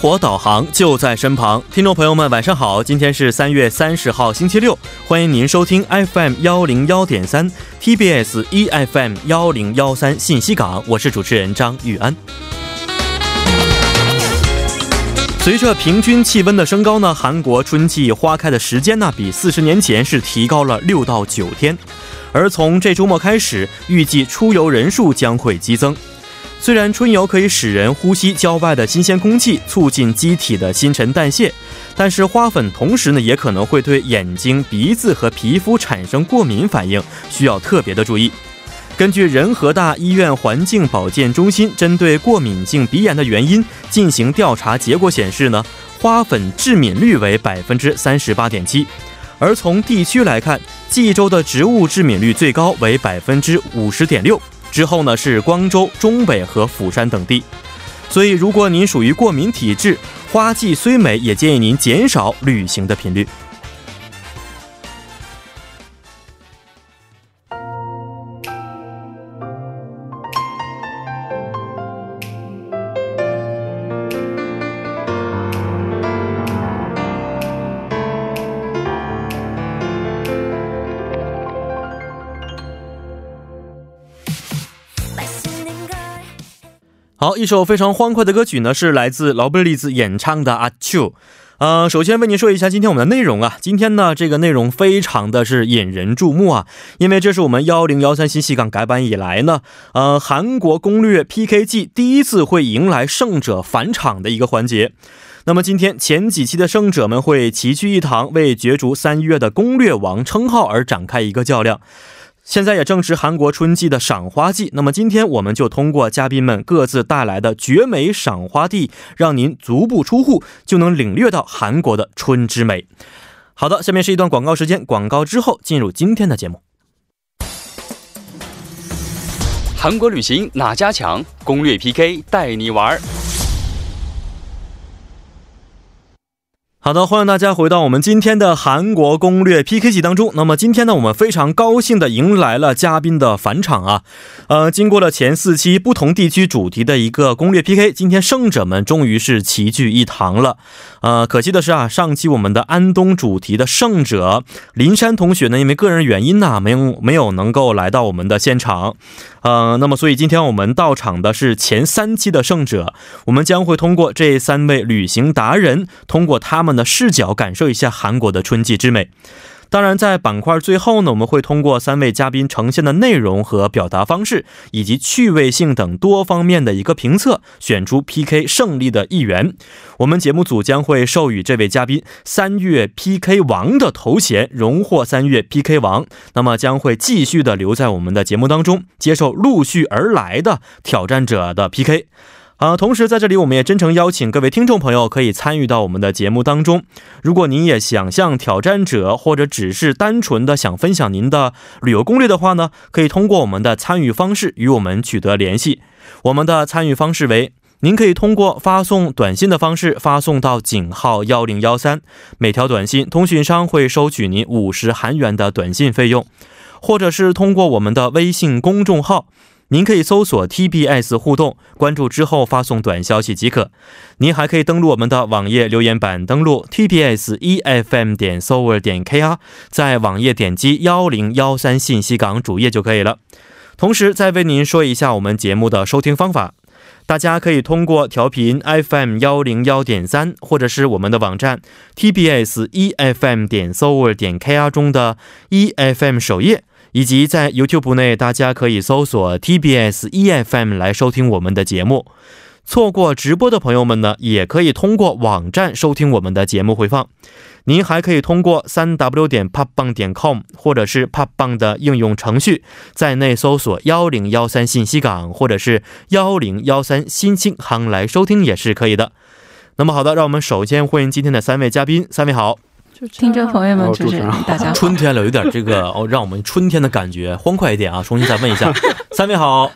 火导航就在身旁，听众朋友们，晚上好！今天是三月三十号，星期六，欢迎您收听 FM 幺零幺点三 TBS EFM 幺零幺三信息港，我是主持人张玉安。随着平均气温的升高呢，韩国春季花开的时间呢，比四十年前是提高了六到九天，而从这周末开始，预计出游人数将会激增。虽然春游可以使人呼吸郊外的新鲜空气，促进机体的新陈代谢，但是花粉同时呢，也可能会对眼睛、鼻子和皮肤产生过敏反应，需要特别的注意。根据仁和大医院环境保健中心针对过敏性鼻炎的原因进行调查结果显示呢，花粉致敏率为百分之三十八点七，而从地区来看，冀州的植物致敏率最高为百分之五十点六。之后呢是光州、中北和釜山等地，所以如果您属于过敏体质，花季虽美，也建议您减少旅行的频率。一首非常欢快的歌曲呢，是来自劳贝利兹演唱的《阿丘》。呃，首先为您说一下今天我们的内容啊。今天呢，这个内容非常的是引人注目啊，因为这是我们幺零幺三新西港改版以来呢，呃，韩国攻略 PK 季第一次会迎来胜者返场的一个环节。那么今天前几期的胜者们会齐聚一堂，为角逐三月的攻略王称号而展开一个较量。现在也正值韩国春季的赏花季，那么今天我们就通过嘉宾们各自带来的绝美赏花地，让您足不出户就能领略到韩国的春之美。好的，下面是一段广告时间，广告之后进入今天的节目。韩国旅行哪家强？攻略 PK 带你玩儿。好的，欢迎大家回到我们今天的韩国攻略 PK 季当中。那么今天呢，我们非常高兴的迎来了嘉宾的返场啊。呃，经过了前四期不同地区主题的一个攻略 PK，今天胜者们终于是齐聚一堂了。呃，可惜的是啊，上期我们的安东主题的胜者林山同学呢，因为个人原因呢，没有没有能够来到我们的现场。呃，那么所以今天我们到场的是前三期的胜者，我们将会通过这三位旅行达人，通过他们的视角感受一下韩国的春季之美。当然，在板块最后呢，我们会通过三位嘉宾呈现的内容和表达方式，以及趣味性等多方面的一个评测，选出 PK 胜利的一员。我们节目组将会授予这位嘉宾“三月 PK 王”的头衔，荣获“三月 PK 王”。那么将会继续的留在我们的节目当中，接受陆续而来的挑战者的 PK。啊，同时在这里，我们也真诚邀请各位听众朋友可以参与到我们的节目当中。如果您也想像挑战者，或者只是单纯的想分享您的旅游攻略的话呢，可以通过我们的参与方式与我们取得联系。我们的参与方式为：您可以通过发送短信的方式发送到井号幺零幺三，每条短信通讯商会收取您五十韩元的短信费用，或者是通过我们的微信公众号。您可以搜索 TBS 互动，关注之后发送短消息即可。您还可以登录我们的网页留言板，登录 TBS EFM 点 s o v e r 点 KR，在网页点击幺零幺三信息港主页就可以了。同时，再为您说一下我们节目的收听方法，大家可以通过调频 FM 幺零幺点三，或者是我们的网站 TBS EFM 点 s o v e r 点 KR 中的 EFM 首页。以及在 YouTube 内，大家可以搜索 TBS EFM 来收听我们的节目。错过直播的朋友们呢，也可以通过网站收听我们的节目回放。您还可以通过三 W 点 popbang 点 com 或者是 popbang 的应用程序，在内搜索幺零幺三信息港或者是幺零幺三新青航来收听也是可以的。那么好的，让我们首先欢迎今天的三位嘉宾，三位好。听众朋友们，主持人大家好。春天了，有点这个哦，让我们春天的感觉欢快一点啊！重新再问一下，三位好，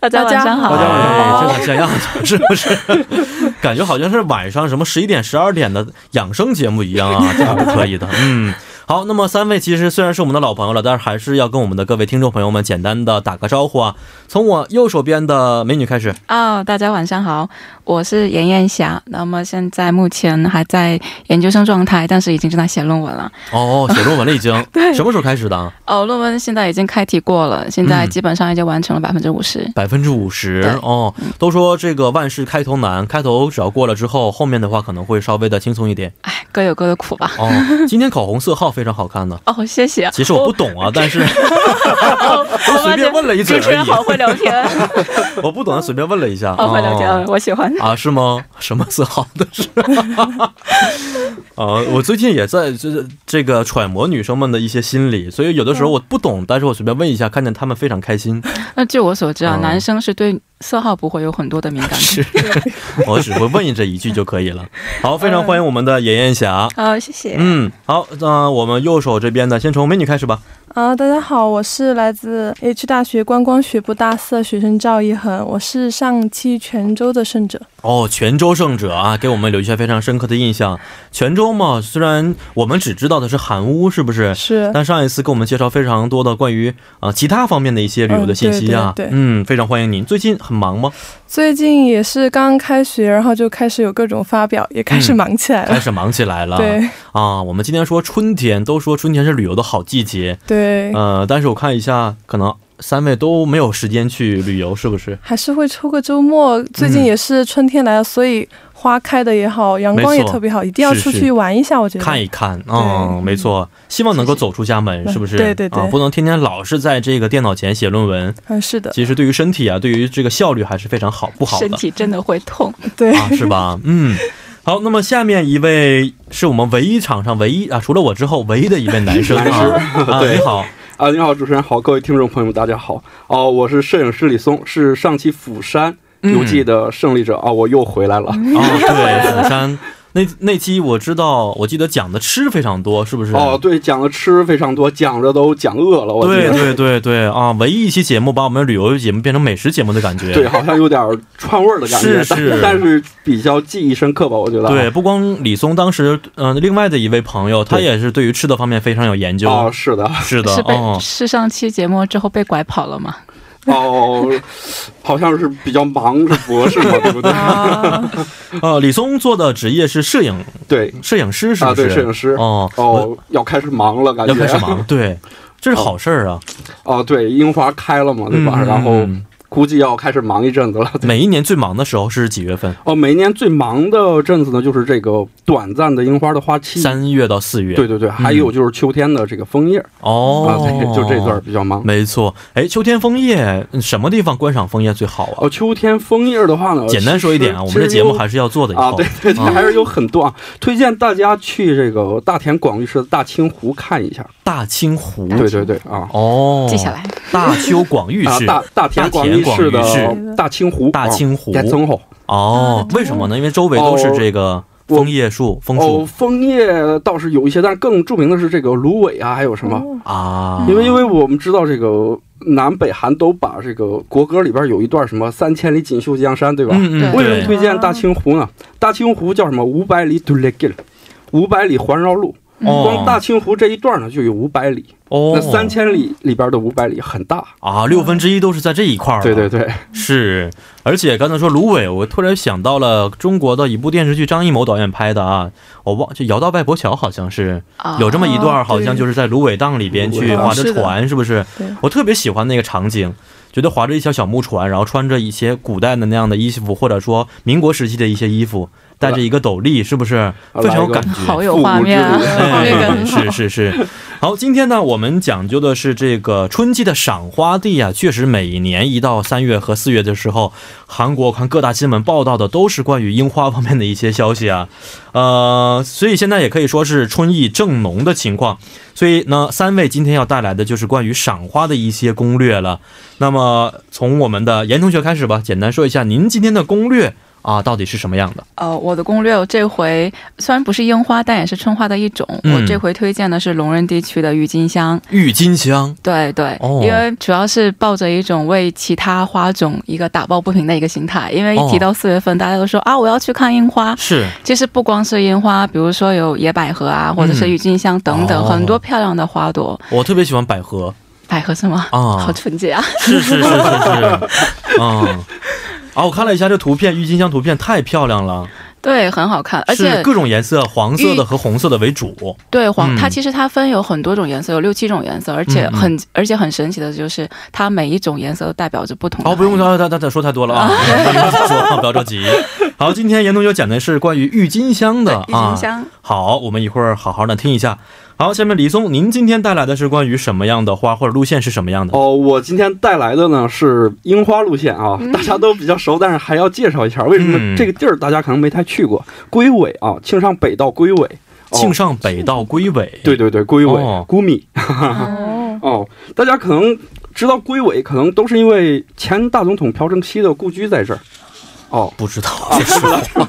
大家晚上好，大家晚上好，这像样子是不是？感觉好像是晚上什么十一点、十二点的养生节目一样啊，这样可以的。嗯，好，那么三位其实虽然是我们的老朋友了，但是还是要跟我们的各位听众朋友们简单的打个招呼啊。从我右手边的美女开始。哦，大家晚上好，我是严艳霞。那么现在目前还在研究生状态，但是已经正在写论文了。哦，写论文了已经。对。什么时候开始的？哦，论文现在已经开题过了，现在基本上已经完成了百分之五十。百分之五十哦，都说这个万事开头难，开头只要过了之后，后面的话可能会稍微的轻松一点。哎，各有各的苦吧。哦，今天口红色号非常好看的。哦，谢谢。其实我不懂啊，但是我随便问了一嘴而已。主持人好会聊天。我不懂，随便问了一下。好会聊天，我喜欢。啊，是吗？什么是好的是？啊，我最近也在就是这个揣摩女生们的一些心理，所以有的时候我不懂，但是我随便问一下，看见她们非常开心。那据我所知啊，男生是对色号不会有很多的敏感。是，我只会问这一句就可以了。好，非常欢迎我们的妍妍霞。好，谢谢。嗯，好，那我们右手这边的先从美女开始吧。啊，大家好，我是来自 H 大学观光学部大四的学生赵一恒，我是上期泉州的胜者。哦，泉州胜者啊，给我们留下非常深刻的印象。泉州嘛，虽然我们只知道的是韩屋，是不是？是。但上一次给我们介绍非常多的关于啊其他方面的一些旅游的信息啊，对，嗯，非常欢迎您。最近很忙吗？最近也是刚开学，然后就开始有各种发表，也开始忙起来了。开始忙起来了。对。啊，我们今天说春天，都说春天是旅游的好季节。对。呃，但是我看一下，可能。三位都没有时间去旅游，是不是？还是会抽个周末。最近也是春天来了，所以花开的也好，阳光也特别好，一定要出去玩一下。我觉得看一看，嗯，没错，希望能够走出家门，是不是？对对对，不能天天老是在这个电脑前写论文。嗯，是的。其实对于身体啊，对于这个效率还是非常好，不好的。身体真的会痛，对，是吧？嗯，好，那么下面一位是我们唯一场上唯一啊，除了我之后唯一的一位男生啊，你好。啊，你好，主持人好，各位听众朋友们，大家好。哦，我是摄影师李松，是上期釜山游记的胜利者啊，我又回来了。啊，对，釜山。那那期我知道，我记得讲的吃非常多，是不是？哦，对，讲的吃非常多，讲着都讲饿了。我对对 对对啊，唯一一期节目把我们旅游节目变成美食节目的感觉。对，好像有点串味儿的感觉。是是，但是比较记忆深刻吧，我觉得。对，不光李松当时，嗯，另外的一位朋友，他也是对于吃的方面非常有研究。哦，是的，是的。是被是上期节目之后被拐跑了吗？哦，好像是比较忙，是博士嘛，对不对？呃，李松做的职业是摄影，对，摄影师是不是？对，摄影师。哦哦，要开始忙了，感觉要开始忙，对，这是好事儿啊。哦，对，樱花开了嘛，对吧？然后。估计要开始忙一阵子了。每一年最忙的时候是几月份？哦，每一年最忙的阵子呢，就是这个短暂的樱花的花期，三月到四月。对对对，还有就是秋天的这个枫叶。哦，啊，就这段比较忙。没错，哎，秋天枫叶什么地方观赏枫叶最好啊？哦，秋天枫叶的话呢，简单说一点啊，我们这节目还是要做的。啊，对对对，还是有很多啊，推荐大家去这个大田广域市的大清湖看一下。大清湖，对对对啊，哦，记下来。大邱广域市，大大田广域市的大清湖，大清湖。哦，为什么呢？因为周围都是这个枫叶树，枫树。哦，枫叶倒是有一些，但是更著名的是这个芦苇啊，还有什么啊？因为因为我们知道这个南北韩都把这个国歌里边有一段什么“三千里锦绣江山”，对吧？嗯嗯。为什么推荐大清湖呢？大清湖叫什么？五百里杜勒吉五百里环绕路。光大清湖这一段呢，就有五百里。哦，那三千里里边的五百里很大啊，六分之一都是在这一块儿。对对对，是。而且刚才说芦苇，我突然想到了中国的一部电视剧，张艺谋导演拍的啊，我忘就《摇到外婆桥》，好像是有这么一段，好像就是在芦苇荡里边去划着船，是不是？我特别喜欢那个场景，觉得划着一条小木船，然后穿着一些古代的那样的衣服，或者说民国时期的一些衣服。戴着一个斗笠，是不是非常有感觉？好有画面啊！是是是。好，今天呢，我们讲究的是这个春季的赏花地啊。确实，每年一到三月和四月的时候，韩国看各大新闻报道的都是关于樱花方面的一些消息啊。呃，所以现在也可以说是春意正浓的情况。所以呢，三位今天要带来的就是关于赏花的一些攻略了。那么，从我们的严同学开始吧，简单说一下您今天的攻略。啊，到底是什么样的？呃，我的攻略我这回虽然不是樱花，但也是春花的一种。嗯我这回推荐的是龙仁地区的郁金香。郁金香对对，哦因为主要是抱着一种为其他花种一个打抱不平的一个心态。因为一提到四月份，大家都说啊，我要去看樱花。是其实不光是樱花，比如说有野百合啊，或者是郁金香等等，哦很多漂亮的花朵。我特别喜欢百合百合是吗？啊 好纯洁啊！是是是是是，嗯。啊，我看了一下这图片，郁金香图片太漂亮了，对，很好看，而且是各种颜色，黄色的和红色的为主。对黄，嗯它其实它分有很多种颜色，有六七种颜色，而且很、而且很神奇的就是，它每一种颜色都代表着不同的好，不用含义说，他他说太多了啊，不用说，不要着急。好，今天严同学讲的是关于郁金香的啊金。香。好，我们一会儿好好的听一下。好，下面李松，您今天带来的是关于什么样的花，或者路线是什么样的？哦，我今天带来的呢是樱花路线啊，大家都比较熟，但是还要介绍一下，为什嗯么这个地儿大家可能没太去过？龟尾啊，庆尚北道龟尾，哦庆尚北道龟尾。对对对，龟尾哦咕米 哦，哦，大家可能知道龟尾，可能都是因为前大总统朴正熙的故居在这儿。哦，不知道，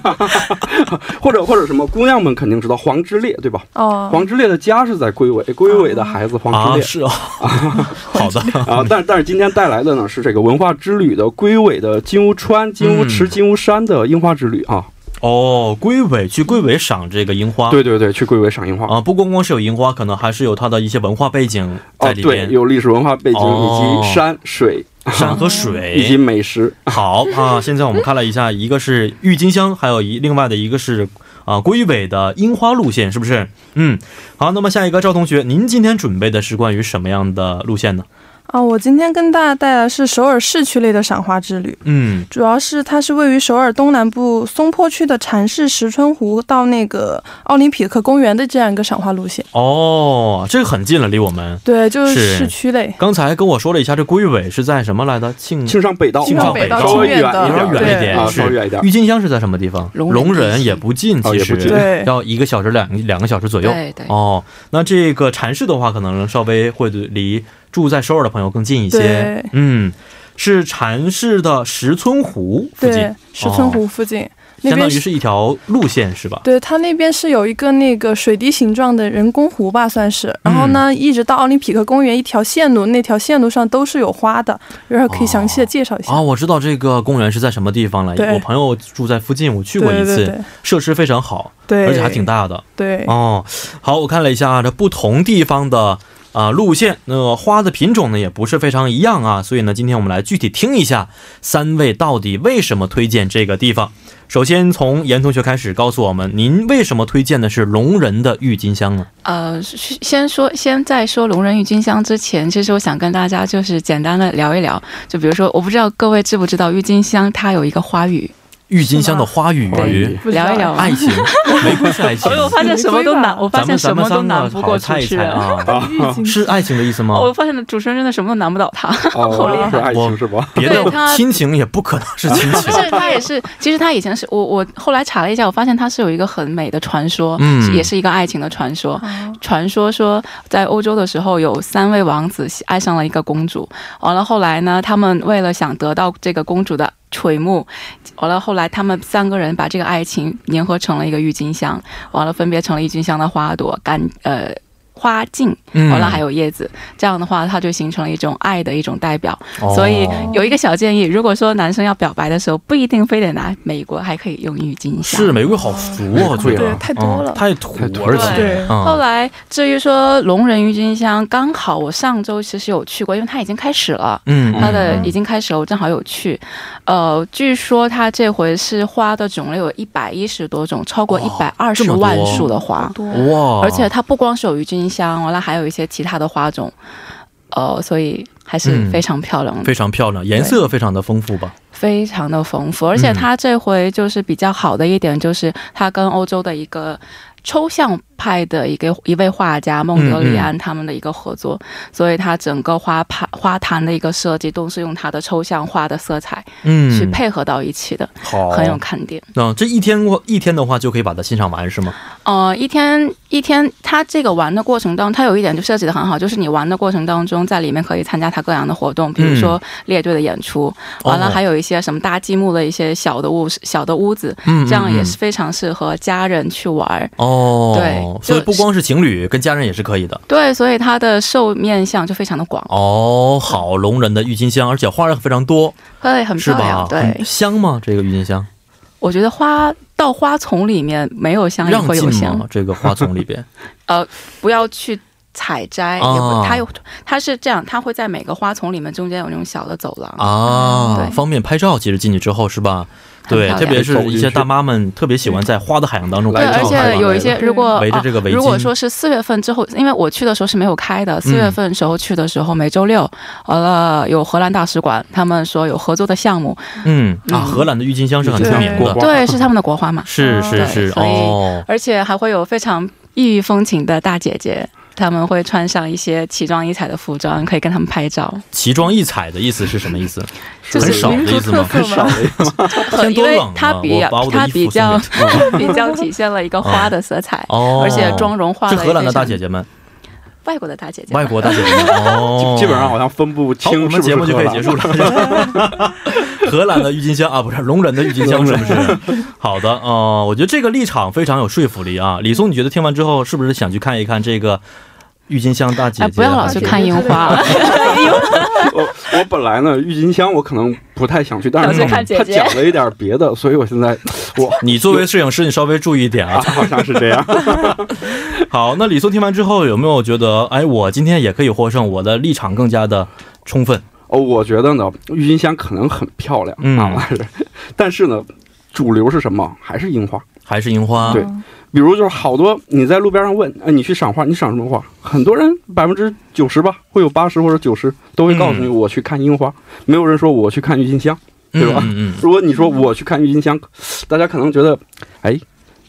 啊，或者或者什么姑娘们肯定知道黄之烈对吧？哦，黄之烈的家是在龟尾，龟尾的孩子黄之啊，烈。是哦，好的，啊，但但是今天带来的呢是这个文化之旅的龟尾的金屋川、金屋池、嗯。金屋山的樱花之旅啊。哦，龟尾去龟尾赏这个樱花，对对对，去龟尾赏樱花。啊，不光光是有樱花，可能还是有它的一些文化背景在哦，对，里边，有历史文化背景哦。以及山水 山和水以及。美食。好啊，现在我们看了一下，一个是郁金香，还有一另外的一个是啊龟尾的樱花路线，是不是？嗯，好，那么下一个赵同学，您今天准备的是关于什么样的路线呢？啊，我今天跟大家带来的是首尔市区类的赏花之旅。嗯，主要是它是位于首尔东南部松坡区的禅市石春湖到那个奥林匹克公园的这样一个赏花路线。哦，这个很近了，离我们。对，就是是市区类。刚才跟我说了一下，这龟尾是在什么来的？庆庆尚北道，庆尚北道稍微远一的点，有点远一点，啊，是稍微远一点。郁金香是在什么地方？龙仁也不近，其实哦也不近对要一个小时两两个小时左右。对对哦，那这个禅寺的话，可能稍微会离住在首尔的朋友更近一些。嗯，是禅市的石村湖附近对，，石村湖附近、那相当于是一条路线是吧？对，它那边是有一个那个水滴形状的人工湖吧，算是。然后呢，一直到奥林匹克公园一条线路，那条线路上都是有花的。一会儿可以详细的介绍一下。啊，我知道这个公园是在什么地方了。我朋友住在附近，我去过一次，对对对设施非常好，对，而且还挺大的。对。哦，好，我看了一下这不同地方的啊、路线，那、花的品种呢也不是非常一样啊，所以呢，今天我们来具体听一下三位到底为什么推荐这个地方。首先从严同学开始告诉我们，您为什么推荐的是龙人的郁金香呢？呃，先说，先在说龙人郁金香之前，其实我想跟大家就是简单的聊一聊，就比如说，我不知道各位知不知道郁金香它有一个花语，郁金香的花语，花语不知道聊一聊爱情，玫瑰是爱情所以。我发现什么都难，我发现什么都难不过主持人。啊，是爱情的意思吗？我发现主持人真的什么都难不倒他。好厉哦，害是爱情是吧？别的亲情也不可能是亲情不情。是，他也是，其实他以前是我我后来查了一下，我发现他是有一个很美的传说，嗯也是一个爱情的传说。哦传说说，在欧洲的时候，有三位王子爱上了一个公主，完了后来呢，他们为了想得到这个公主的垂暮，完了后来他们三个人把这个爱情粘合成了一个郁金香，完了分别成了郁金香的花朵干呃。花茎，嗯。完了还有叶子，这样的话，它就形成了一种爱的一种代表。哦。所以有一个小建议，如果说男生要表白的时候，不一定非得拿玫瑰，还可以用郁金香。是玫瑰好俗啊，对太多了。嗯太土而且了。对。嗯。后来至于说龙人郁金香，刚好我上周其实有去过，因为它已经开始了。嗯，它的嗯。已经开始了，我正好有去。呃，据说它这回是花的种类有一百一十多种，超过一百二十万束的花，哇，而且它不光是有郁金香，完了还有一些其他的花种，呃，所以还是嗯非常漂亮的。非常漂亮，颜色非常的丰富吧？非常的丰富，而且嗯。它这回就是比较好的一点，就是他跟欧洲的一个抽象派的一个一位画家孟德里安他们的一个合作，所以他整个花盘花坛的一个设计都是用他的抽象画的色彩嗯，去配合到一起的，好，很有看点。那、这一天过一天的话，就可以把它欣赏完是吗？呃，一天一天，他这个玩的过程当中，他有一点就设计的很好，就是你玩的过程当中，在里面可以参加他各样的活动，比如说列队的演出，完了哦。还有一些什么搭积木的一些小的屋小的屋子，嗯，这样也是非常适合家人去玩。哦，对所以不光是情侣，跟家人也是可以的。对，所以它的受面向就非常的广，哦，好，龙人的郁金香，而且花儿非常多，会很漂亮。？对，香吗？这个郁金香我觉得花到花丛里面没有香也会有香？，这个花丛里边 呃，不要去采摘，它有它是这样，它会在每个花丛里面中间有那种小的走廊，啊，对。方便拍照。其实进去之后是吧？对，特别是一些大妈们特别喜欢在花的海洋当中对，而拍照，且有一些如果围着这个围巾。啊如果说是四月份之后，因为我去的时候是没有开的，四月份时候去的时候，每周六，完了有荷兰大使馆，他们说有合作的项目，嗯。啊，嗯荷兰的郁金香是很出名的，对，是他们的国花嘛，是是对是所以哦，而且还会有非常异域风情的大姐姐。他们会穿上一些奇装异彩的服装，可以跟他们拍照。奇装异彩的意思是什么意思？就是很少的意思吗？民族特色嘛 天因为！它比我把我的它比较 比较体现了一个花的色彩，哦，而且妆容化的是荷兰的大姐姐们，外国的大姐姐，外国大姐姐 基本上好像分不好，清我们节目就可以结束了。荷兰的郁金香啊，不是龙人的郁金香，是不是？好的，呃，我觉得这个立场非常有说服力啊。李松，你觉得听完之后是不是想去看一看这个郁金香大姐姐？哎，不要老去看樱花了，我我本来呢，郁金香我可能不太想去，但是想去看姐他讲了一点别的，所以我现在我你作为摄影师，你稍微注意一点啊，啊。好像是这样。好，那李松听完之后有没有觉得，哎，我今天也可以获胜，我的立场更加的充分？哦，我觉得呢，郁金香可能很漂亮、嗯啊，但是呢，主流是什么？还是樱花。还是樱花？对比如就是好多你在路边上问，哎，你去赏花，你赏什么花？很多人百分之九十吧，会有八十或者九十都会告诉你嗯我去看樱花，没有人说我去看郁金香。嗯，对吧嗯嗯，如果你说我去看郁金香，大家可能觉得，哎，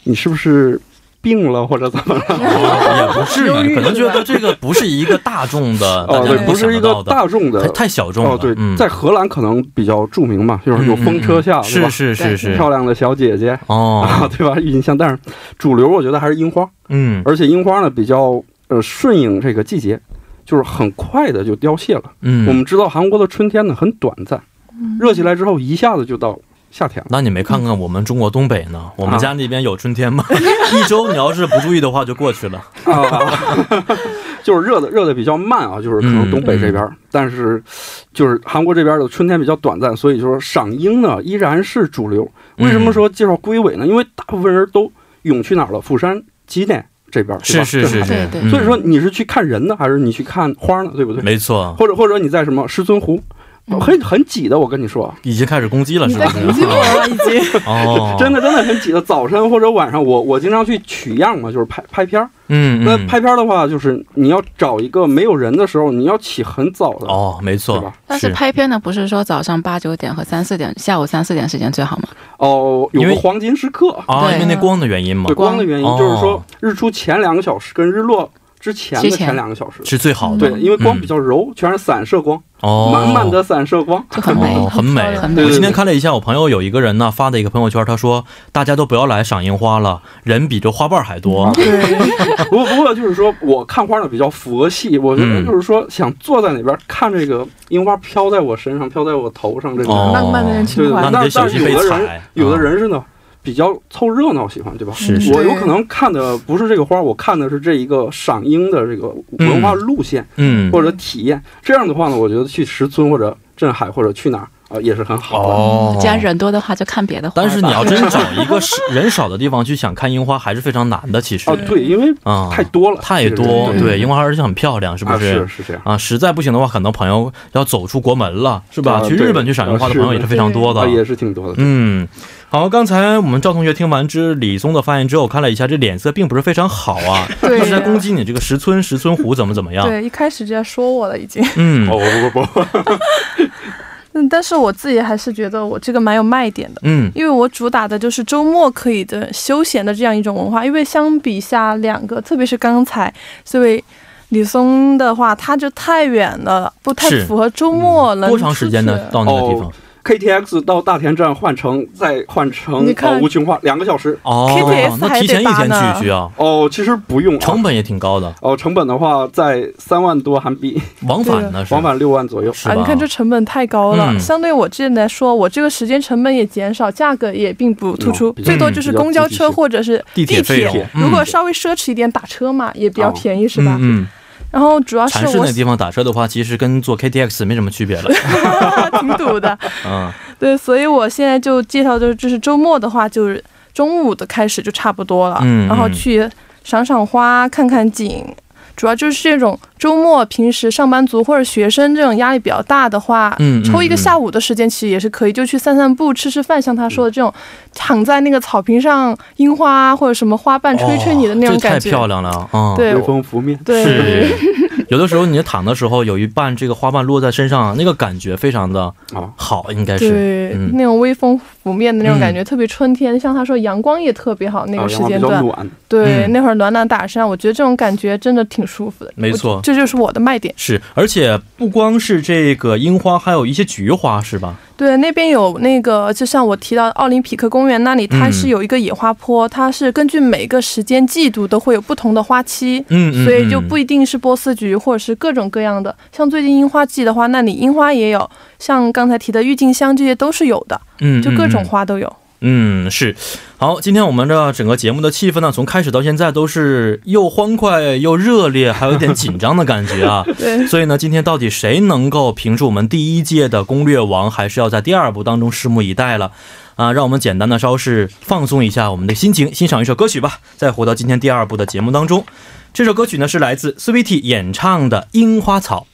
你是不是病了或者怎么了？哦也不至于，可能觉得这个不是一个大众的，大哦，对，家不是一个大众的太。太小众了。哦，对，嗯，在荷兰可能比较著名嘛，就是有风车下，嗯嗯对吧是是是是，漂亮的小姐姐哦，啊，对吧？郁金香，但是主流我觉得还是樱花，嗯而且樱花呢比较呃顺应这个季节，就是很快的就凋谢了。嗯，我们知道韩国的春天呢很短暂，热起来之后一下子就到夏天。那你没看看我们中国东北呢？我啊们家那边有春天吗？一周你要是不注意的话就过去了。啊，就是热的热的比较慢啊，就是可能东北这边，但是就是韩国这边的春天比较短暂，所以说赏樱呢依然是主流。为什么说介绍龟尾呢？因为大部分人都涌去哪儿了？釜山、吉内这边，对吧是是是对，嗯所以说你是去看人呢，还是你去看花呢？对不对？没错，或者或者你在什么石村湖，嗯很很挤的，我跟你说，已经开始攻击了，是不是？在攻击我了，已经。哦，真的真的很挤的。早晨或者晚上，我我经常去取样嘛，就是拍拍片儿。嗯，嗯，那拍片儿的话，就是你要找一个没有人的时候，你要起很早的，哦，没对错吧，但是拍片呢，不是说早上八九点和三四点、下午三四点时间最好吗？哦，有因为个黄金时刻，啊，因为那光的原因嘛对，光的原因哦就是说日出前两个小时跟日落之前的前前两个小时。是最好的。对，因为光嗯比较柔，全是散射光，哦，满满的散射光。就很美。哦，很美。我今天看了一下，我朋友有一个人呢发的一个朋友圈，他说大家都不要来赏樱花了，人比这花瓣还多。对，不过不过就是说我看花呢比较佛系，我觉得嗯就是说想坐在那边看这个樱花飘在我身上，飘在我头上这种。哦，浪漫的人对对，情怀那你但得小心被但是有的人踩。有的啊人是呢比较凑热闹喜欢，对吧？是是我有可能看的不是这个花，我看的是这一个赏樱的这个文化路线、嗯或者体验。这样的话呢，我觉得去石村或者镇海或者去哪儿啊、也是很好的。哦，既然人多的话，就看别的花。但是你要真找一个是人少的地方去想看樱花，还是非常难的。其实啊，对，因为啊，太多了，太多，对对，樱花而且很漂亮，是不啊是？是是这样。啊，实在不行的话，很多朋友要走出国门了，是吧？啊去日本去赏樱花的朋友也是非常多的。啊，也是挺多的。嗯，好，刚才我们赵同学听完之李松的发言之后，看了一下，这脸色并不是非常好啊，对一直在攻击你这个石村石村湖怎么怎么样。对，一开始就在说我了，已经。嗯哦不不不，嗯，但是我自己还是觉得我这个蛮有卖点的。嗯因为我主打的就是周末可以的休闲的这样一种文化。因为相比下两个，特别是刚才这位李松的话，他就太远了，不太符合周末能、多长时间呢？到那个地方？KTX 到大田站换乘，再换乘你看呃无穷化两个小时。哦 KTX，那提前一天去需要，哦，其实不用、啊，成本也挺高的，哦，成本的话在三万多韩币，往返呢是。往返六万左右。是吧？啊，你看这成本太高了，嗯。相对我之前来说，我这个时间成本也减少，价格也并不突出，嗯最多就是公交车或者是地铁费用嗯。如果稍微奢侈一点，打车嘛也比较便宜，是吧？嗯嗯，然后主要是我那地方打车的话，其实跟坐 KTX 没什么区别了。挺堵的，嗯，对，所以我现在就介绍的就是周末的话，就是中午的开始就差不多了，嗯然后去赏赏花、看看景。主要就是这种周末，平时上班族或者学生这种压力比较大的话，抽一个下午的时间其实也是可以，就去散散步、吃吃饭，像他说的这种，躺在那个草坪上，樱花或者什么花瓣吹吹你的那种哦这太，漂亮了啊！对微风拂面，对。是，有的时候你躺的时候，有一半这个花瓣落在身上，那个感觉非常的啊，好，应该是。对，嗯。那种微风拂面的那种感觉，特别春天。像他说阳光也特别好，那个时间段，对，嗯那会儿暖暖打扇，我觉得这种感觉真的挺舒服的。没错这就是我的卖点。是，而且不光是这个樱花，还有一些菊花，是吧？对，那边有那个，就像我提到奥林匹克公园那里，它嗯是有一个野花坡，它是根据每个时间季度都会有不同的花期。嗯嗯，所以就嗯不一定是波斯菊，或者是各种各样的。像最近樱花季的话，那里樱花也有，像刚才提的郁金香这些都是有的，嗯，就各种嗯花都有。嗯，是。好，今天我们的整个节目的气氛呢，从开始到现在都是又欢快又热烈，还有一点紧张的感觉啊。对，所以呢，今天到底谁能够评出我们第一届的攻略王，还是要在第二部当中拭目以待了。啊，让我们简单的稍事放松一下我们的心情，欣赏一首歌曲吧。再回到今天第二部的节目当中，这首歌曲呢是来自 Sweetie 演唱的《樱花草》。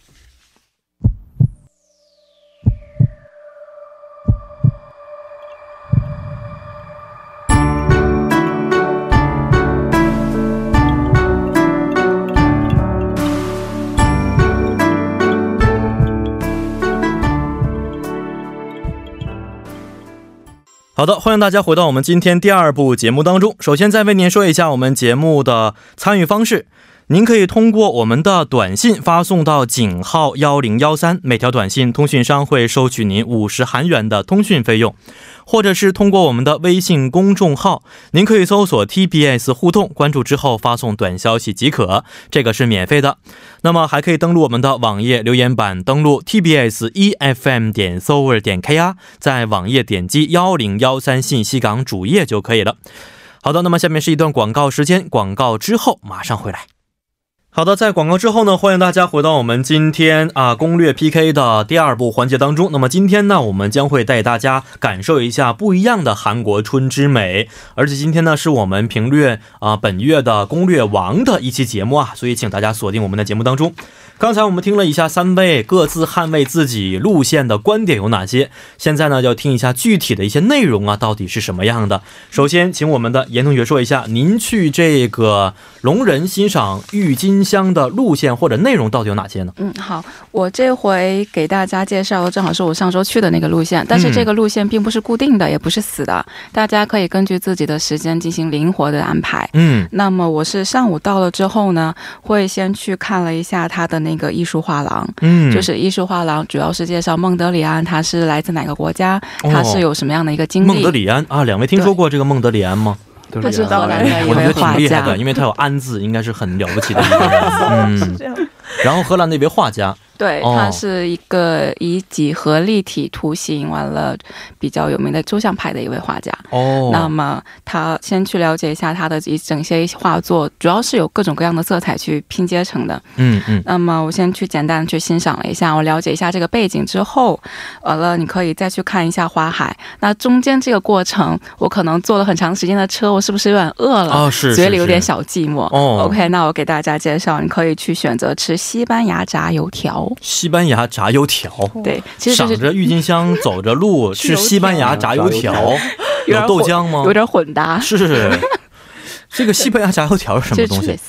好的，欢迎大家回到我们今天第二部节目当中。首先，再为您说一下我们节目的参与方式。您可以通过我们的短信发送到井号幺零幺三，每条短信通讯商会收取您五十韩元的通讯费用，或者是通过我们的微信公众号，您可以搜索 TBS 互动，关注之后发送短消息即可，这个是免费的。那么还可以登录我们的网页留言板，登录 TBS EFM 点 s o u r 点 KR，在网页点击幺零幺三信息港主页就可以了。好的，那么下面是一段广告时间，广告之后马上回来。好的，在广告之后呢，欢迎大家回到我们今天啊攻略 PK 的第二部环节当中。那么今天呢，我们将会带大家感受一下不一样的韩国春之美。而且今天呢，是我们评略啊本月的攻略王的一期节目啊，所以请大家锁定我们的节目当中。刚才我们听了一下三位各自捍卫自己路线的观点有哪些，现在呢就要听一下具体的一些内容啊，到底是什么样的。首先，请我们的严同学说一下，您去这个龙人欣赏郁金香的路线或者内容到底有哪些呢？嗯，好，我这回给大家介绍的正好是我上周去的那个路线，但是这个路线并不是固定的，也不是死的，大家可以根据自己的时间进行灵活的安排。嗯那么我是上午到了之后呢，会先去看了一下它的那个艺术画廊，嗯，就是艺术画廊主要是介绍孟德里安他是来自哪个国家，哦他是有什么样的一个经历孟德。里安啊，两位听说过这个孟德里安吗？对他是知道荷兰的一我觉得位画家挺厉害的，，因为他有安字，应该是很了不起的一个人。嗯，这样。然后荷兰那位画家，对，哦他是一个以几何立体图形完了比较有名的抽象派的一位画家。哦，那么他先去了解一下他的一整些画作，主要是有各种各样的色彩去拼接成的。嗯嗯那么我先去简单的去欣赏了一下，我了解一下这个背景之后，完了你可以再去看一下花海。那中间这个过程，我可能坐了很长时间的车，我是不是有点饿了？哦是嘴里有点小寂寞。哦 OK，那我给大家介绍，你可以去选择吃西班牙炸油条。西班牙炸油条。对，其实就是赏着郁金香，走着路，吃西班牙炸油条，有豆浆吗？有点混搭，是，这个西班牙炸油条是什么东西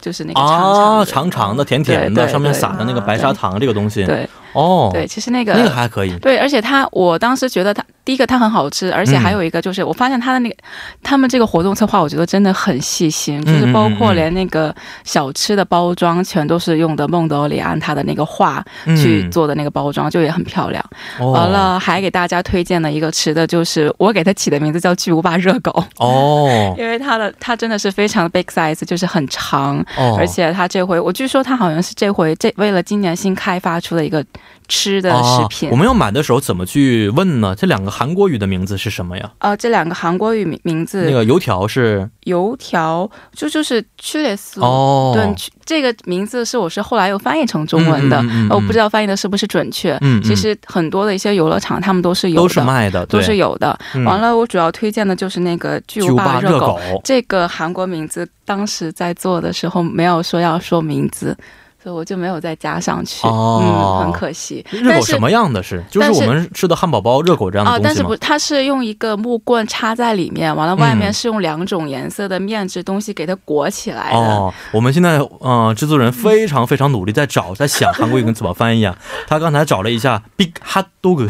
就是那个长长啊？的长长的、甜甜的，上面撒的那个白砂糖这个东西。对，哦，对，其实那个那个还可以。对，而且它，我当时觉得它第一个它很好吃，而且还有一个就是我发现它的那个他们这个活动策划，我觉得真的很细心，就是包括连那个小吃的包装，全都是用的孟德里安他的那个画去做的那个包装，就也很漂亮。完了，还给大家推荐了一个吃的，就是我给它起的名字叫巨无霸热狗哦，因为它的它真的是非常 big size，就是很长，而且它这回我据说它好像是这回这为了今年新开发出的一个。吃的食品，我们要买的时候怎么去问呢？这两个韩国语的名字是什么呀？呃，这两个韩国语名名字，那个油条是油条，就就是屈列斯哦。对，这个名字是我是后来又翻译成中文的，我不知道翻译的是不是准确。嗯，其实很多的一些游乐场他们都是有的，都是卖的，都是有的。完了，我主要推荐的就是那个巨无霸热狗，这个韩国名字当时在做的时候没有说要说名字。所以我就没有再加上去，嗯，很可惜。热狗什么样的是？就是我们吃的汉堡包热狗这样的东西但是不，它是用一个木棍插在里面，完了外面是用两种颜色的面质东西给它裹起来的。哦，我们现在嗯，制作人非常非常努力在找，在想韩国语怎么翻译啊？他刚才找了一下 Big Hot Dog，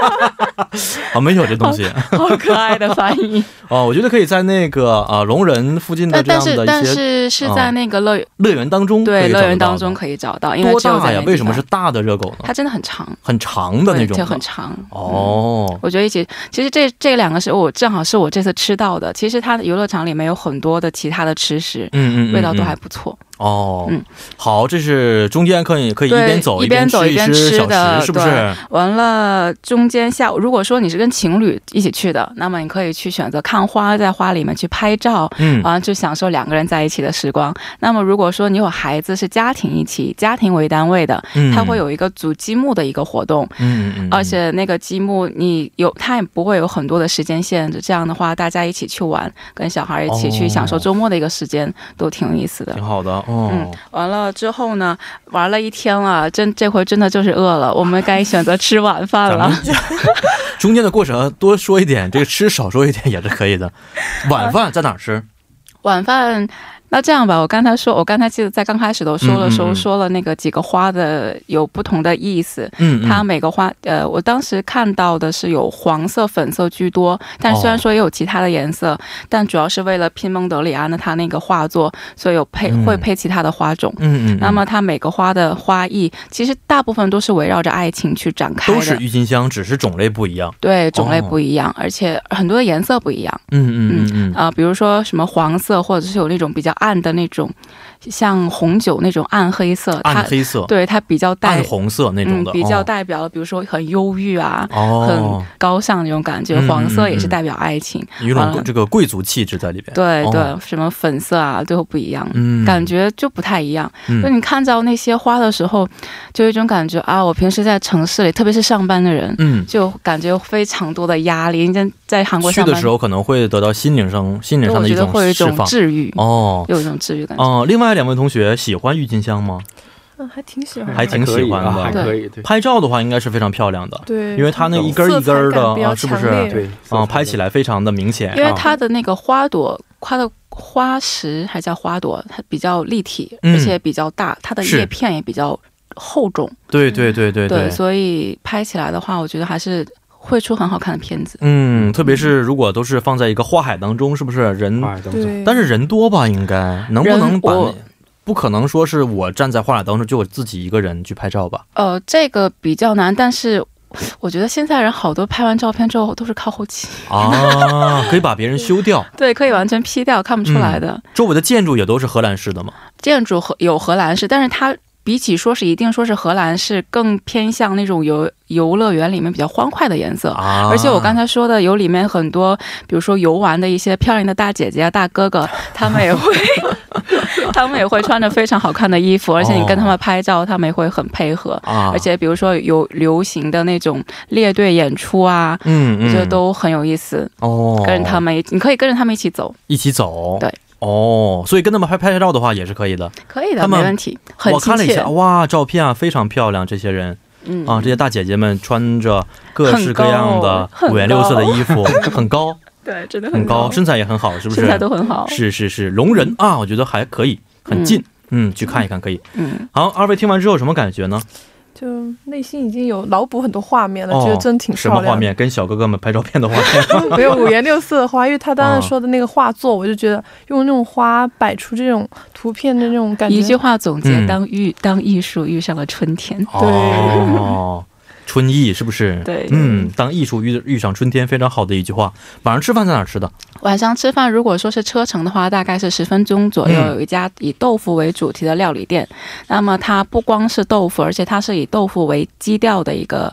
啊，没有这东西，好可爱的翻译。哦，我觉得可以在那个啊龙人附近的这样的一些，但是但是是在那个乐乐园当中，对乐园当。当中可以找到，因为多大呀？为什么是大的热狗呢？它真的很长，很长的那种，就很长哦。我觉得一起，其实这这两个是我正好是我这次吃到的。其实它的游乐场里面有很多的其他的吃食，嗯嗯，味道都还不错。哦，嗯，好，这是中间可以可以一边走一边走一边吃的，是不是？完了，中间下午如果说你是跟情侣一起去的，那么你可以去选择看花，在花里面去拍照，嗯，完了就享受两个人在一起的时光。那么如果说你有孩子，是家庭一起，家庭为单位的，嗯，它会有一个组积木的一个活动，嗯嗯，而且那个积木你有，它也不会有很多的时间限制。这样的话，大家一起去玩，跟小孩一起去享受周末的一个时间，都挺有意思的，挺好的。嗯，完了之后呢，玩了一天了，真这回真的就是饿了，我们该选择吃晚饭了。中间的过程多说一点，这个吃少说一点也是可以的。晚饭在哪儿吃？晚饭。那这样吧，我刚才说，我刚才记得在刚开始的时候说了那个几个花的有不同的意思。嗯，它每个花，呃，我当时看到的是有黄色、粉色居多，但虽然说也有其他的颜色，但主要是为了拼蒙德里安的他那个画作，所以有配会配其他的花种。嗯嗯。那么它每个花的花艺，其实大部分都是围绕着爱情去展开的。都是郁金香，只是种类不一样。对，种类不一样，而且很多的颜色不一样。嗯嗯嗯嗯。啊，比如说什么黄色，或者是有那种比较。暗的那种，像红酒那种暗黑色，暗黑色，对它比较带红色那种的，比较代表，比如说很忧郁啊，很高尚那种感觉。黄色也是代表爱情，有一种这个贵族气质在里边。对对，什么粉色啊，最后不一样，感觉就不太一样。就你看到那些花的时候，就有一种感觉啊，我平时在城市里，特别是上班的人，嗯，就感觉非常多的压力。在在韩国去的时候，可能会得到心灵上心灵上的一种释放，治愈。哦。有一种治愈感哦。另外两位同学喜欢郁金香吗？嗯，还挺喜欢，还挺喜欢的，还可以。拍照的话，应该是非常漂亮的。对，因为它那一根一根的，是不是？对，啊，拍起来非常的明显。因为它的那个花朵，它的花石还叫花朵，它比较立体，而且比较大，它的叶片也比较厚重。对对对对对，所以拍起来的话，我觉得还是。会出很好看的片子，嗯，特别是如果都是放在一个花海当中，是不是人？但是人多吧，应该能不能把？不可能说是我站在花海当中就我自己一个人去拍照吧？呃，这个比较难，但是我觉得现在人好多拍完照片之后都是靠后期啊，可以把别人修掉，对，可以完全 P 掉，看不出来的。周围的建筑也都是荷兰式的吗？建筑和有荷兰式，但是它。比起说是一定说是荷兰是更偏向那种游游乐园里面比较欢快的颜色，而且我刚才说的有里面很多，比如说游玩的一些漂亮的大姐姐啊、大哥哥，他们也会，他们也会穿着非常好看的衣服，而且你跟他们拍照，他们也会很配合。而且比如说有流行的那种列队演出啊，嗯，我觉得都很有意思。哦。跟着他们，你可以跟着他们一起走，一起走，对。哦，所以跟他们拍拍照的话也是可以的，可以的，没问题。我看了一下，哇，照片啊非常漂亮，这些人，嗯。啊，这些大姐姐们穿着各式各样的五颜六色的衣服，很高，对，真的很高，身材也很好，是不是？身材都很好，是是是，龙人啊，我觉得还可以，很近，嗯，去看一看可以。嗯，好，二位听完之后什么感觉呢？就内心已经有脑补很多画面了，哦觉得真挺什漂亮的。么画面？跟小哥哥们拍照片的画面。没有五颜六色的花，因为他当啊时说的那个画作，我就觉得用那种花摆出这种图片的那种感觉，一句话总结：嗯当遇当艺术遇上了春天。哦，春意是不是？对嗯，当艺术遇遇上春天，非常好的一句话。晚上吃饭在哪儿吃的？晚上吃饭，如果说是车程的话，大概是十分钟左右，嗯有一家以豆腐为主题的料理店。那么它不光是豆腐，而且它是以豆腐为基调的一个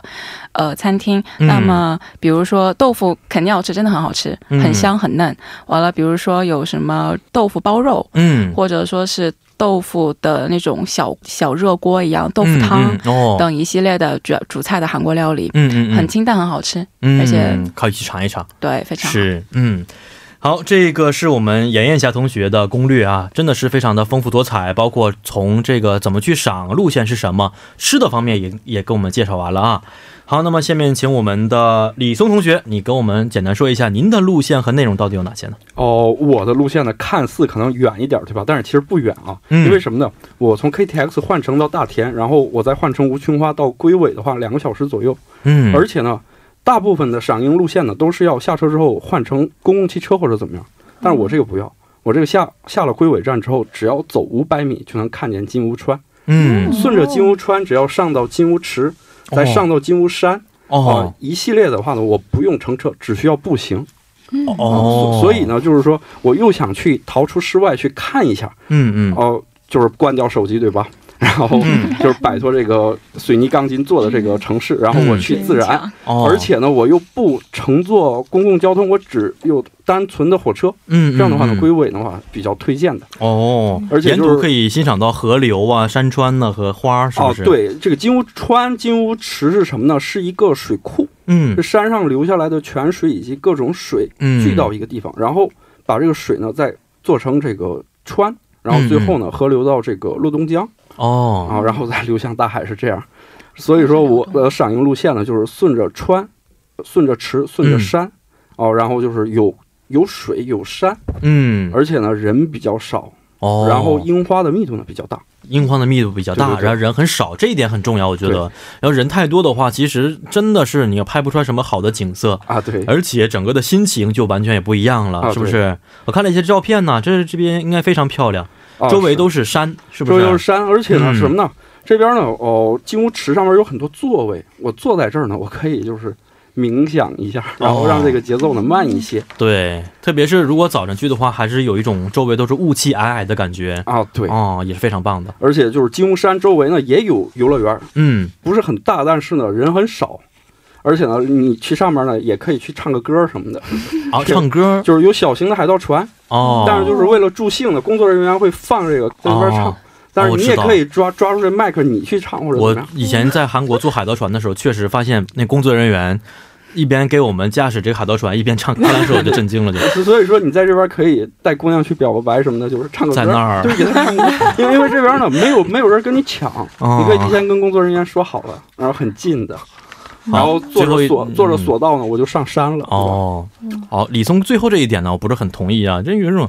呃餐厅。嗯那么比如说豆腐肯定要吃，真的很好吃，嗯很香很嫩。完了，比如说有什么豆腐包肉，嗯，或者说是豆腐的那种小小热锅一样豆腐汤。等一系列的主主菜的韩国料理，嗯嗯，很清淡，很好吃，嗯，而且可以去尝一尝。对，非常好。是，嗯。好，这个是我们严艳霞同学的攻略啊，真的是非常的丰富多彩，包括从这个怎么去赏，路线是什么，吃的方面也也给我们介绍完了啊。好，那么下面请我们的李松同学，你跟我们简单说一下您的路线和内容到底有哪些呢？哦，我的路线呢，看似可能远一点，对吧？但是其实不远啊，嗯因为什么呢？我从 KTX 换乘到大田，然后我再换乘无穷花到龟尾的话，两个小时左右。嗯，而且呢，大部分的赏樱路线呢，都是要下车之后换乘公共汽车或者怎么样。但是我这个不要，我这个下下了龟尾站之后，只要走五百米就能看见金乌川，嗯，顺着金乌川，只要上到金乌池，再上到金乌山，啊哦，一系列的话呢，我不用乘车，只需要步行。哦，所以，呢，就是说我又想去逃出室外去看一下，嗯嗯，哦、就是关掉手机，对吧？然后嗯。就是摆脱这个水泥钢筋做的这个城市，然后我去自然，哦，而且呢，我又不乘坐公共交通，我只有单纯的火车。嗯，这样的话呢，嗯。嗯龟尾的话比较推荐的。哦，而且就是沿途可以欣赏到河流啊、山川呢和花儿，是不哦，是？，对，这个金乌川、金乌池是什么呢？是一个水库，嗯。是山上流下来的泉水以及各种水嗯，聚到一个地方，然后把这个水呢再做成这个川，然后最后呢河流到这个洛东江哦，啊，然后再流向大海，是这样。所以说我的赏樱路线呢，就是顺着川，顺着池，顺着嗯山，哦，然后就是有有水有山，嗯，而且呢人比较少，哦，然后樱花的密度呢比较大。樱花的密度比较大，对对对然后人很少，这一点很重要，我觉得。然后人太多的话，其实真的是你要拍不出来什么好的景色，啊，对，而且整个的心情就完全也不一样了，啊是不是？我看了一些照片呢，这这边应该非常漂亮，啊周围都是山，是不是周？围都是山，而且呢，是什么呢？这边呢，哦，金屋池上面有很多座位，我坐在这儿呢，我可以就是冥想一下，然后让这个节奏呢慢一些对，特别是如果早晨去的话，还是有一种周围都是雾气霭霭的感觉，啊，对。哦，也是非常棒的。而且就是金屋山周围呢也有游乐园，嗯，不是很大，但是呢人很少。而且呢，你去上面呢也可以去唱个歌什么的，啊，唱歌 就是有小型的海盗船，哦，但是就是为了助兴的，工作人员会放这个在那边唱，哦。但是你也可以抓抓住这麦克你去唱或者我。以前在韩国坐海盗船的时候，确实发现那工作人员一边给我们驾驶这个海盗船，一边唱歌的时候，我就震惊了，就。所以说你在这边可以带姑娘去表个白什么的，就是唱个歌，在那儿。对，给她唱歌，因为因为这边呢没有没有人跟你抢，哦。你可以提前跟工作人员说好了，然后很近的，然后坐着索坐着嗯索道呢，我就上山了。哦，好，李松最后这一点呢，我不是很同意啊，这有一种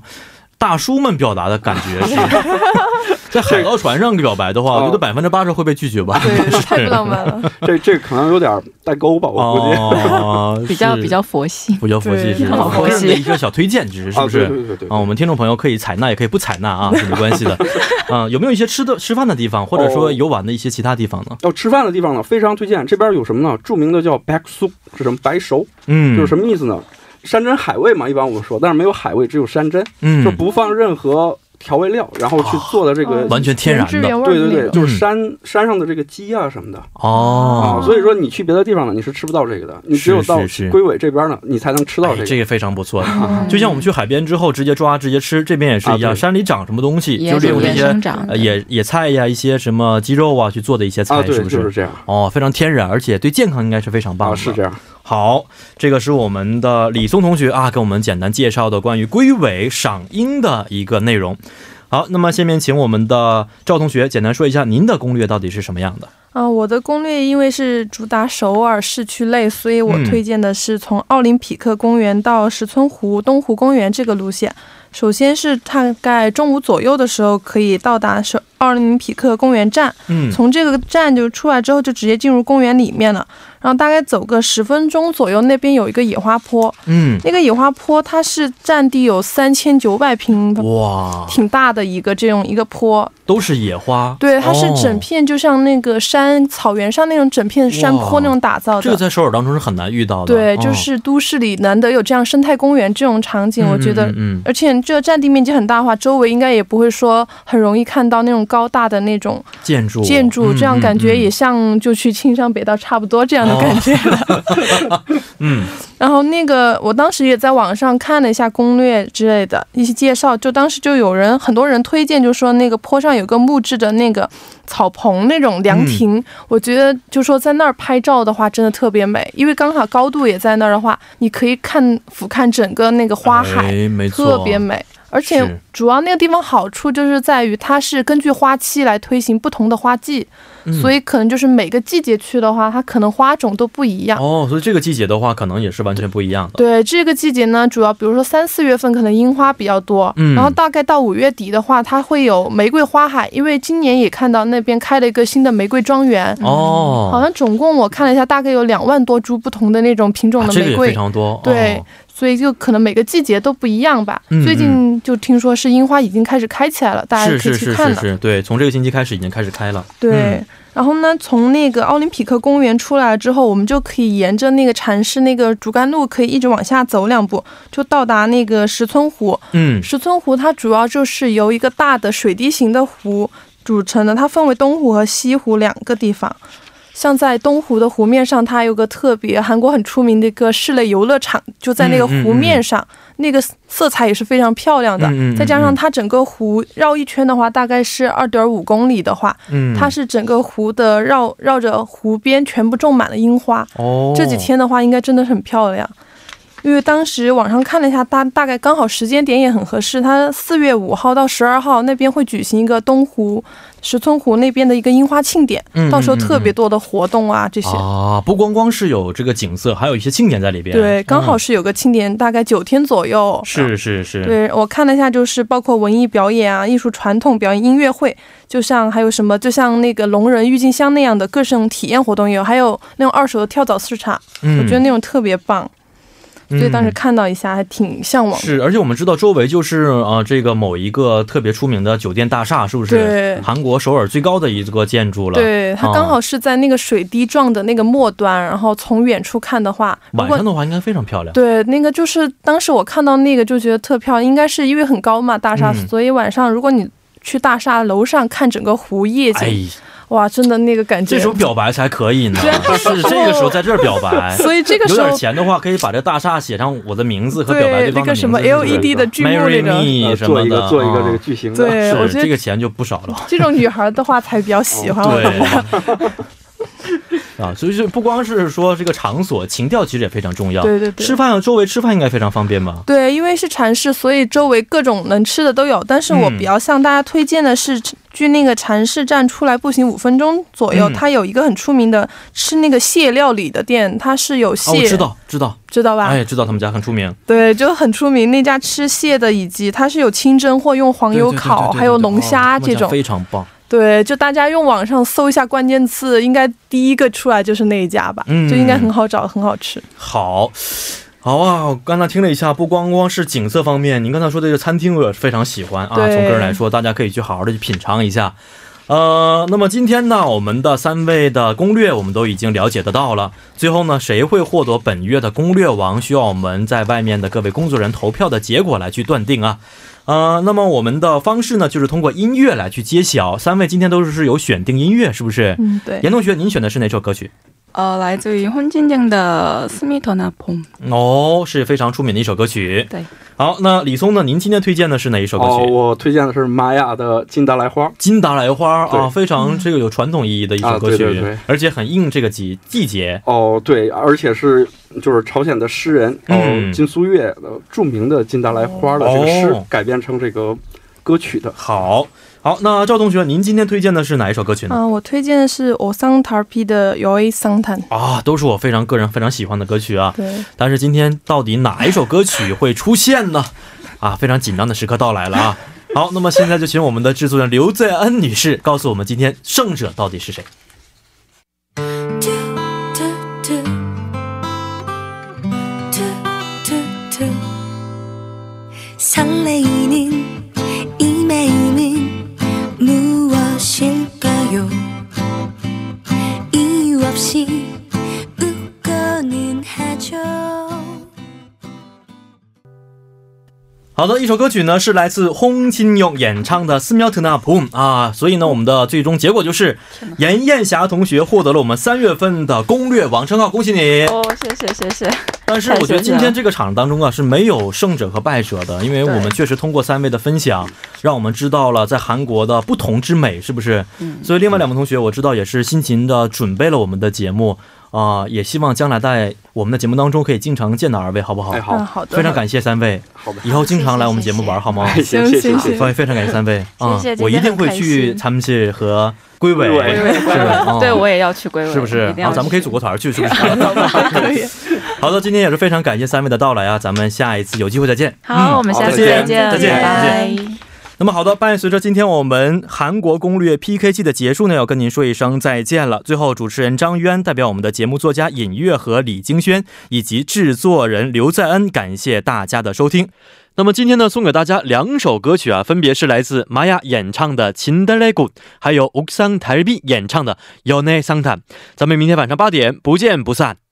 大叔们表达的感觉是。在海盗船上表白的话，我觉得百分之八十会被拒绝吧。对，太不浪漫了。这这可能有点代沟吧，我估计。哦，比较比较佛系。比较佛系是吧佛系的一个小推荐，只是是啊，不是？对对对对啊，我们听众朋友可以采纳，也可以不采纳啊，是没关系的。啊，有没有一些吃的吃饭的地方，或者说哦游玩的一些其他地方呢？要吃饭的地方呢，非常推荐。这边有什么呢？著名的叫 back soup，是什么白熟？嗯，就是什么意思呢？山珍海味嘛，一般我们说，但是没有海味，只有山珍，嗯，就不放任何调味料，然后去做的这个哦。完全天然的。对对对，就是山、山上的这个鸡啊什么的。哦。啊，，所以说你去别的地方呢，你是吃不到这个的，你只有到是是。龟尾这边呢，你才能吃到这个。哎这个非常不错。嗯就像我们去海边之后直接抓直接吃，这边也是一样，啊山里长什么东西，也就利用这些野野菜呀、一些什么鸡肉啊去做的一些菜，啊，对，是不就是这样。哦，非常天然，而且对健康应该是非常棒的。啊，是这样。好，这个是我们的李松同学啊，给我们简单介绍的关于龟尾赏樱的一个内容。好，那么下面请我们的赵同学简单说一下您的攻略到底是什么样的？啊，我的攻略因为是主打首尔市区类，所以我推荐的是从奥林匹克公园到石村湖东湖公园这个路线。首先是大概中午左右的时候可以到达首奥奥林匹克公园站。嗯，从这个站就出来之后，就直接进入公园里面了。然后大概走个十分钟左右，那边有一个野花坡。嗯，那个野花坡它是占地有三千九百平方，哇，挺大的一个这种一个坡。都是野花，对，它是哦整片就像那个山草原上那种整片山坡那种打造的。这个在首尔当中是很难遇到的。对，哦就是都市里难得有这样生态公园这种场景，我觉得嗯嗯嗯而且这个占地面积很大的话，周围应该也不会说很容易看到那种高大的那种建筑建筑，嗯这样感觉嗯也像就去青山北道差不多这样的感觉了。嗯然后那个我当时也在网上看了一下攻略之类的一些介绍，就当时就有人很多人推荐，就说那个坡上有个木质的那个草棚那种凉亭，我觉得就说在那儿拍照的话真的特别美，因为刚好高度也在那儿的话，你可以看俯瞰整个那个花海。哎、没错，特别美。而且主要那个地方好处就是在于它是根据花期来推行不同的花季，嗯所以可能就是每个季节去的话，它可能花种都不一样。哦，所以这个季节的话，可能也是完全不一样的。对这个季节呢，主要比如说三四月份可能樱花比较多，嗯然后大概到五月底的话，它会有玫瑰花海，因为今年也看到那边开了一个新的玫瑰庄园，哦，好像总共我看了一下，大概有两万多株不同的那种品种啊的玫瑰。这个非常多。对哦所以就可能每个季节都不一样吧。嗯最近就听说是樱花已经开始开起来了，大家可以是是是去看了。是是，对，从这个星期开始已经开始开了。对，然后呢，从那个奥林匹克公园出来之后，我们就可以沿着那个禅市那个竹竿路，可以一直往下走两步，就到达那个石村湖。嗯石村湖它主要就是由一个大的水滴形的湖组成的，它分为东湖和西湖两个地方。像在东湖的湖面上，它有个特别韩国很出名的一个室内游乐场，就在那个湖面上，那个色彩也是非常漂亮的。再加上它整个湖绕一圈的话，大概是二点五公里的话，嗯，它是整个湖的绕绕着湖边全部种满了樱花。哦，这几天的话，应该真的很漂亮。因为当时网上看了一下，大大概刚好时间点也很合适。它四月五号到十二号那边会举行一个东湖石村湖那边的一个樱花庆典，嗯到时候特别多的活动啊这些。啊，不光光是有这个景色，还有一些庆典在里边。对，刚好嗯是有个庆典，大概九天左右。是是是，对我看了一下，就是包括文艺表演啊、艺术传统表演、音乐会，就像还有什么，就像那个龙人郁金香那样的各种体验活动也有，还有那种二手的跳蚤市场，嗯，我觉得那种特别棒。所以当时嗯看到一下，还挺向往的。是，而且我们知道周围就是呃这个某一个特别出名的酒店大厦，是不是？对韩国首尔最高的一个建筑了。，对，它刚好是在那个水滴状的那个末端，然后从远处看的话，如晚上的话应该非常漂亮。对那个就是当时我看到那个就觉得特漂亮，应该是因为很高嘛大厦，嗯所以晚上如果你去大厦楼上看整个湖夜景，哎，哇，真的那个感觉这时候。表白才可以呢，对是这个时候在这儿表白。所以这个有时候点钱的话，可以把这大厦写上我的名字和表白对对方的名字。那个什么 LED 的剧目 Marry 那种什么的，做一个做一个这个啊巨型的，对我觉得这个钱就不少了。这种女孩的话才比较喜欢我。对。啊，所以就不光是说这个场所，情调其实也非常重要。对对对吃饭周围吃饭应该非常方便吧？对，因为是禅室，所以周围各种能吃的都有。但是我嗯比较向大家推荐的是，距那个禅室站出来步行五分钟左右，嗯它有一个很出名的吃那个蟹料理的店，它是有哦，蟹，我知道，知道，知道吧？哎，知道他们家很出名。对，就很出名那家吃蟹的，以及它是有清蒸或用黄油烤，还有龙虾这种。非常棒。对，就大家用网上搜一下关键词，应该第一个出来就是那一家吧，嗯就应该很好找，很好吃。好，好啊！我刚才听了一下，不光光是景色方面，您刚才说的这个餐厅我也非常喜欢啊。从个人来说，大家可以去好好的去品尝一下。呃，那么今天呢，我们的三位的攻略我们都已经了解得到了。最后呢，谁会获得本月的攻略王，需要我们在外面的各位工作人员投票的结果来去断定啊。呃，那么我们的方式呢，就是通过音乐来去揭晓。三位今天都是有选定音乐，是不是？嗯，对。严同学，您选的是哪首歌曲？呃来自于洪金静的斯密特纳彭哦是非常出名的一首歌曲。对。好那李松呢您今天推荐的是哪一首歌曲？我推荐的是玛雅的金达莱花金达莱花啊非常这个有传统意义的一首歌曲而且很应这个季季节。哦对而且是就是朝鲜的诗人嗯。金苏月的著名的金达莱花的这个诗改编成这个歌曲的。好好，那赵同学，您今天推荐的是哪一首歌曲呢？啊、我推荐的是 o s a n t a r p i 的《Yoi suntan 啊，都是我非常个人非常喜欢的歌曲啊。对。但是今天到底哪一首歌曲会出现呢？啊，非常紧张的时刻到来了啊。好，那么现在就请我们的制作人刘在恩女士告诉我们今天胜者到底是谁。好的，一首歌曲呢是来自洪金勇演唱的《斯喵特纳普姆》啊，所以呢，我们的最终结果就是严艳霞同学获得了我们三月份的攻略王称号，恭喜你！哦，谢谢谢谢。但是我觉得今天这个场当中啊是没有胜者和败者的，因为我们确实通过三位的分享，让我们知道了在韩国的不同之美，是不是？嗯。所以另外两位同学，我知道也是辛勤的准备了我们的节目，啊、也希望将来在我们的节目当中可以经常见到二位，好不好？哎，好嗯，，好的，非常感谢三位，好的，以后经常来我们节目玩好吗？哎，行，谢谢，行谢谢。非非常感谢三位啊、谢谢我一定会今天很开心去和归尾，归尾是吧？啊对我也要去归尾，是不是然后啊，咱们可以组个团去，是不是？可以。好的，今天也是非常感谢三位的到来啊，咱们下一次有机会再见。好，我们下次好再见再见，再见拜再拜。那么好的，伴随着今天我们韩国攻略 PK 季的结束呢，要跟您说一声再见了。最后，主持人张渊代表我们的节目作家尹月和李京轩以及制作人刘在恩，感谢大家的收听。那么今天呢，送给大家两首歌曲啊，分别是来自玛雅演唱的《秦德雷古》，还有옥상달비演唱的《연애상담》。咱们明天晚上八点不见不散。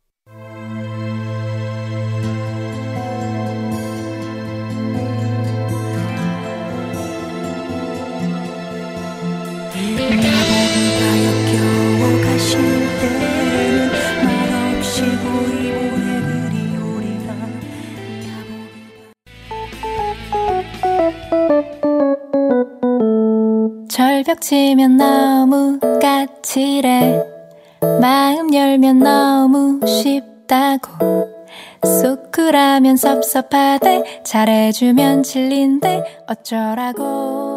절벽 치면 너무 까칠해 마음 열면 너무 쉽다고 소쿨하면 섭섭하대 잘해주면 질린대 어쩌라고